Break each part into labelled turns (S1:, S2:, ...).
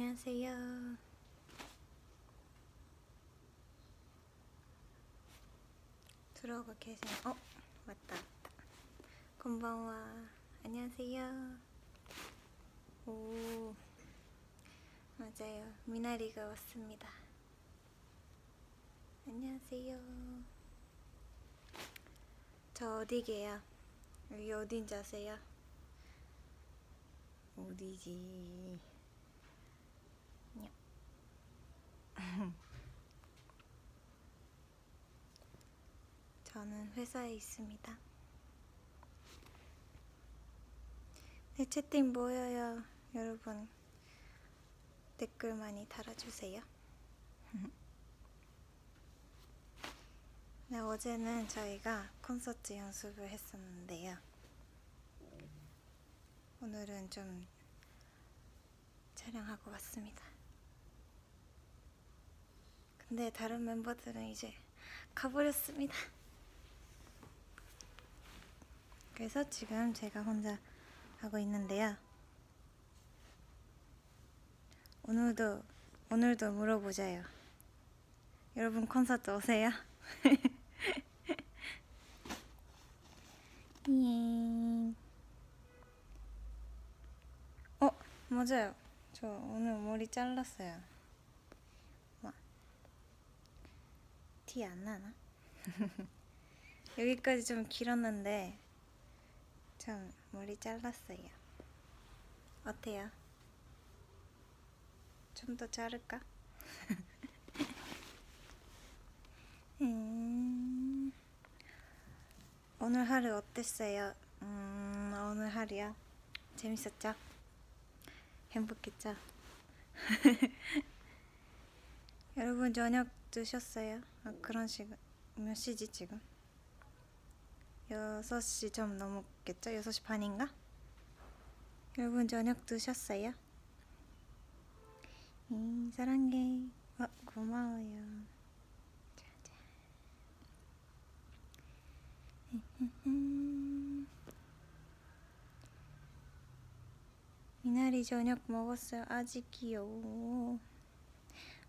S1: 안녕하세요. 들어오고 계세요. 어, 맞다, 맞다. 건방와. 안녕하세요. 오, 맞아요. 미나리가 왔습니다. 안녕하세요. 저 어디게요? 여기 어딘지 아세요? 어디지? 저는 회사에 있습니다. 네, 채팅 모여요. 여러분, 댓글 많이 달아주세요. 네, 어제는 저희가 콘서트 연습을 했었는데요. 오늘은 좀 촬영하고 왔습니다. 근데 다른 멤버들은 이제 가버렸습니다. 그래서 지금 제가 혼자 하고 있는데요. 오늘도 오늘도 물어보자요. 여러분 콘서트 오세요? 잉. 어 맞아요. 저 오늘 머리 잘랐어요. 티 안 나나? 여기까지 좀 길었는데 좀 머리 잘랐어요. 어때요? 좀 더 자를까? 음, 오늘 하루 어땠어요? 음, 오늘 하루요? 재밌었죠? 행복했죠? 여러분 저녁 드셨어요? 아, 그런 시간 몇 시지 지금? 6시 좀 넘었겠죠? 6시 반인가? 여러분 저녁 드셨어요? 이 사랑해 어, 고마워요. 미나리 저녁 먹었어요 아직이요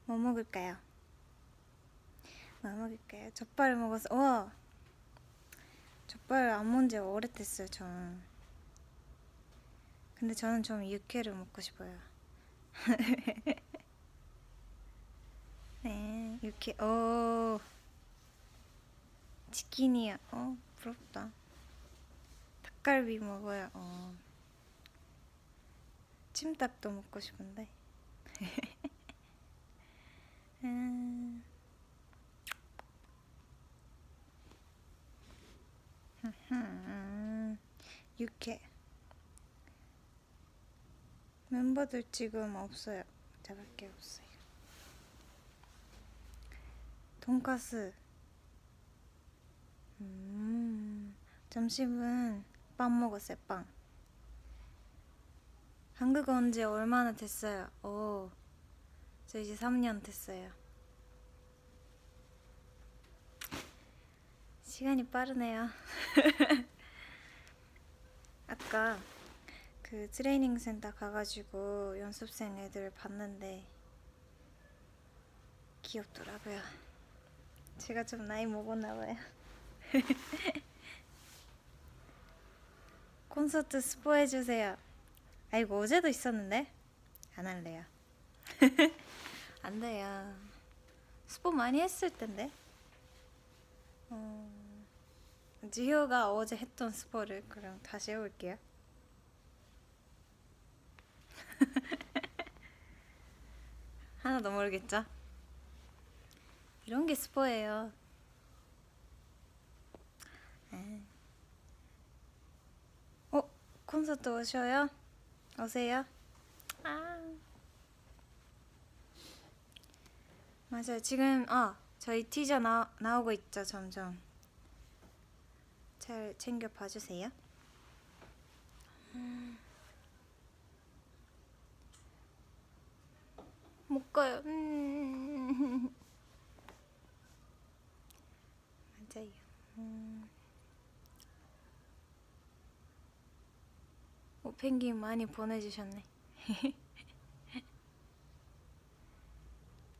S1: 뭐 먹을까요? 뭐 먹을까요? 족발 먹었어 와! 족발 안 먹은 지 오래됐어요 전 근데 저는 좀 육회를 먹고 싶어요. 네 육회. 오! 치킨이야 어 부럽다. 닭갈비 먹어요. 어. 찜닭도 먹고 싶은데 음. 음, 육회. 멤버들 지금 없어요. 저밖에 없어요. 돈가스. 음, 점심은 빵 먹었어요 빵. 한국 온 지 얼마나 됐어요? 오, 저 이제 3년 됐어요 시간이 빠르네요. 아까 그 트레이닝 센터 가가지고 연습생 애들 봤는데 귀엽더라고요. 제가 좀 나이 먹었나 봐요. 콘서트 스포 해주세요. 아이고 어제도 있었는데 안 할래요. 안 돼요. 스포 많이 했을 텐데. 어... 지효가 어제 했던 스포를 그럼 다시 해볼게요. 하나도 모르겠죠? 이런 게 스포예요. 에. 어? 콘서트 오셔요? 오세요? 아. 맞아요. 지금 아 저희 티저 나, 나오고 있죠 점점. 잘 챙겨 봐주세요. 음. 못 가요. 음. 맞아요. 음. 오, 펭귄 많이 보내주셨네.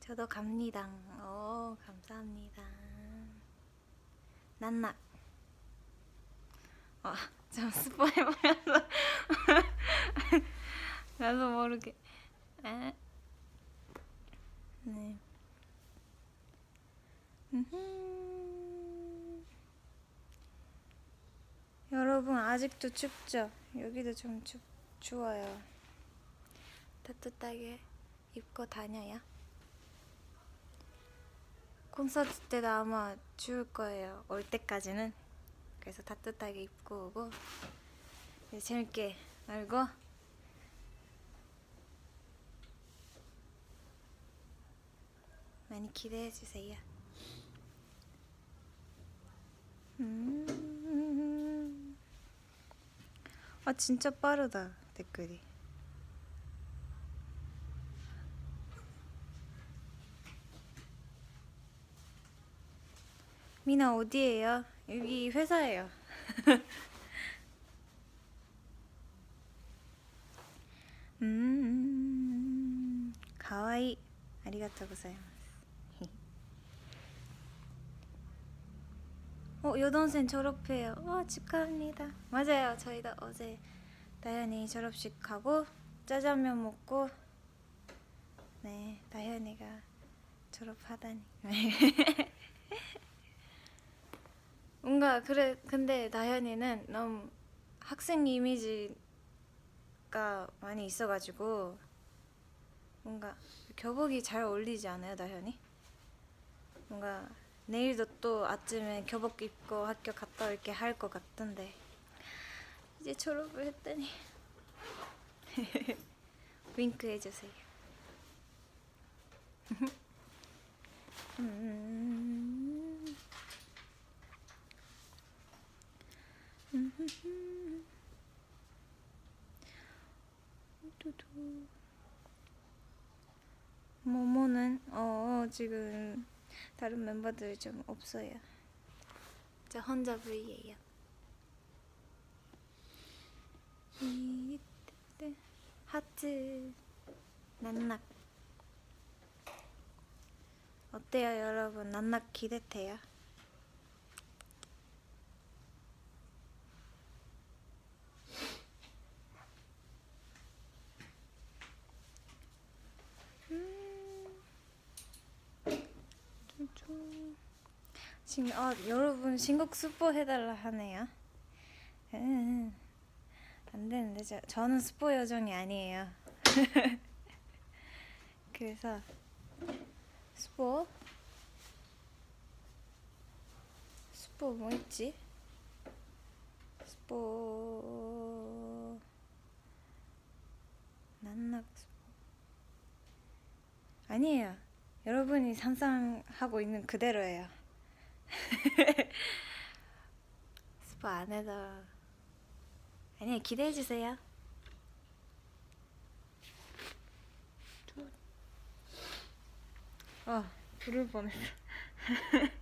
S1: 저도 갑니다. 오, 감사합니다. 난나. 아, 좀 스포해버렸어. 나도 모르게. 에? 네. 여러분 아직도 춥죠? 여기도 좀 춥, 추워요. 따뜻하게 입고 다녀요. 콘서트 때도 아마 추울 거예요. 올 때까지는. 그래서 따뜻하게 입고 오고 이제 재밌게 놀고 많이 기대해 주세요. 음. 아 진짜 빠르다 댓글이. 미나 어디에요? 여기 회사예요. 음, 가와이. 아리가또 고자이마스. 어, 여동생 졸업해요. 와, 축하합니다. 맞아요. 저희도 어제 다현이 졸업식 가고 짜장면 먹고 네, 다현이가 졸업하다니. 뭔가 그래 근데 다현이는 너무 학생 이미지가 많이 있어가지고 뭔가 교복이 잘 어울리지 않아요 다현이? 뭔가 내일도 또 아침에 교복 입고 학교 갔다 올게 할 것 같던데 이제 졸업을 했더니 윙크 해주세요 음. 모모는 어 지금 다른 멤버들 좀 없어요. 저 혼자 V예요. 하트 난낙 어때요 여러분 난낙 기대돼요? 아 여러분 신곡 스포 해달라 하네요. 음, 안 되는데 저, 저는 스포 요정이 아니에요. 그래서 스포 스포 뭐 있지? 스포 난낙 스포 아니에요. 여러분이 상상하고 있는 그대로예요. 스포 안 해도 아니 기대해 주세요. 아 부를 뻔했어.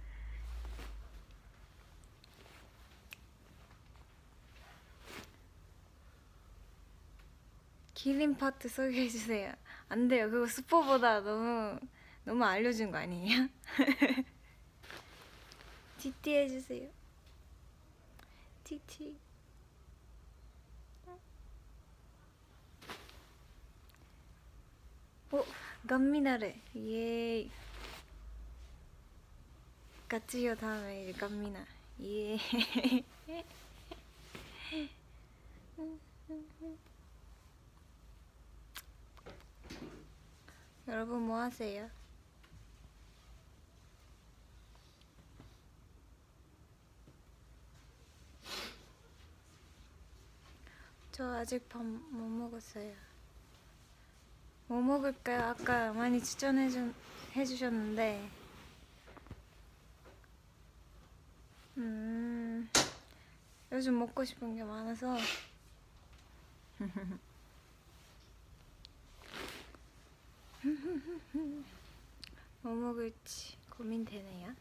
S1: 기린 파트 소개해 주세요. 안 돼요. 그거 스포보다 너무 너무 알려준 거 아니에요? TT 해주세요. TT. 오, 감미나래. 예. 같이요 다음에 감미나. 예. 여러분 뭐 하세요? 저 아직 밥 못 먹었어요. 뭐 먹을까요? 아까 많이 추천해 주, 해주셨는데 음 요즘 먹고 싶은 게 많아서 뭐 먹을지 고민되네요.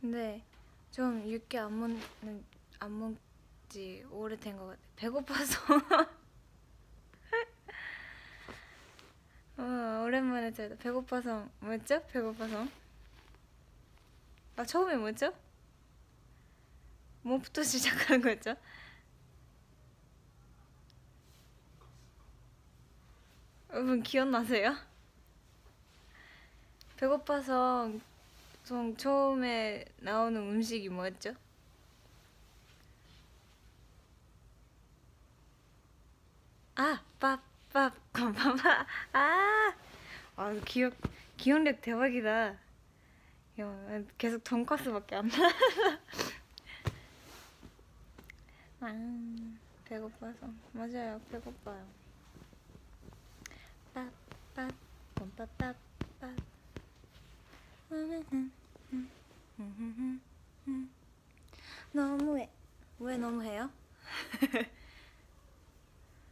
S1: 근데 좀 육개 안 먹는 안 먹지 오래된 것 같아. 배고파서 어, 오랜만에 들다 배고파서 뭐였죠? 배고파서 아 처음에 뭐였죠? 뭐부터 시작하는 거였죠? 여러분 기억나세요? 배고파서 좀 처음에 나오는 음식이 뭐였죠? 아, 밥, 밥, 밥, 아, 아, 기억, 기억력 대박이다. 야, 계속 돈까스밖에 안 나. 아, 배고파서 맞아요, 배고파요. 밥, 밥, 밥, 밥, 밥. 너무해. 왜 너무해요?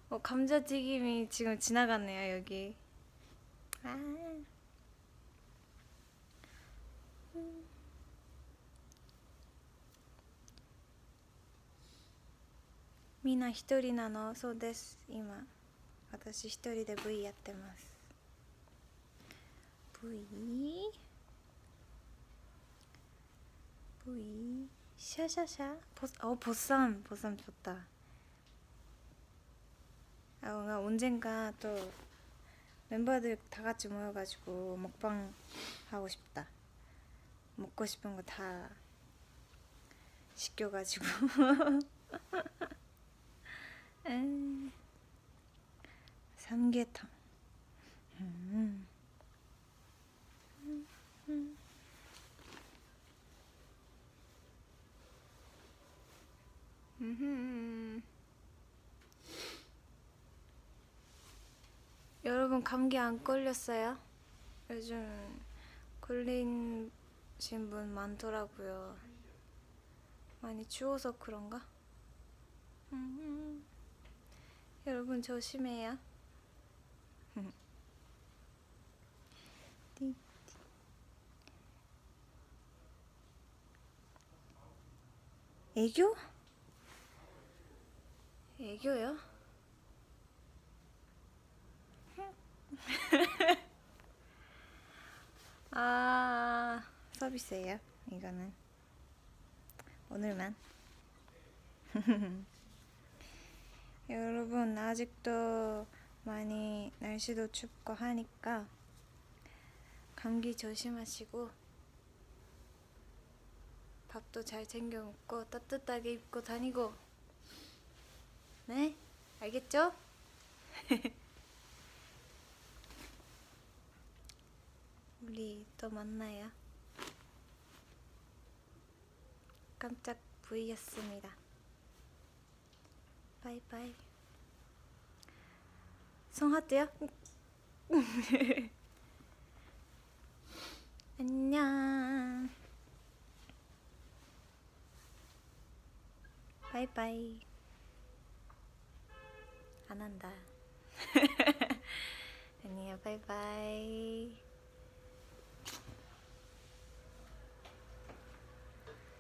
S1: 어, 감자튀김이 지금 지나갔네요 여기. 아. 음. 미나 一人なのそうです今私一人で V やってます V V 샤샤샤 보, 어 보쌈 보쌈 좋다 아 언젠가 또 멤버들 다 같이 모여가지고 먹방 하고 싶다 먹고 싶은 거 다 시켜가지고 음. 삼계탕 음. 음. 여러분 감기 안 걸렸어요? 요즘 걸리신 분 많더라고요. 많이 추워서 그런가? 음. 여러분 조심해요. 애교? 애교요? 아 서비스예요 이거는 오늘만 여러분 아직도 많이 날씨도 춥고 하니까 감기 조심하시고 밥도 잘 챙겨 먹고 따뜻하게 입고 다니고 네 알겠죠? 우리 또 만나요. 깜짝 V였습니다. 바이바이. 송하트요? 안녕. 바이바이. 안 한다. 아니야, 바이바이.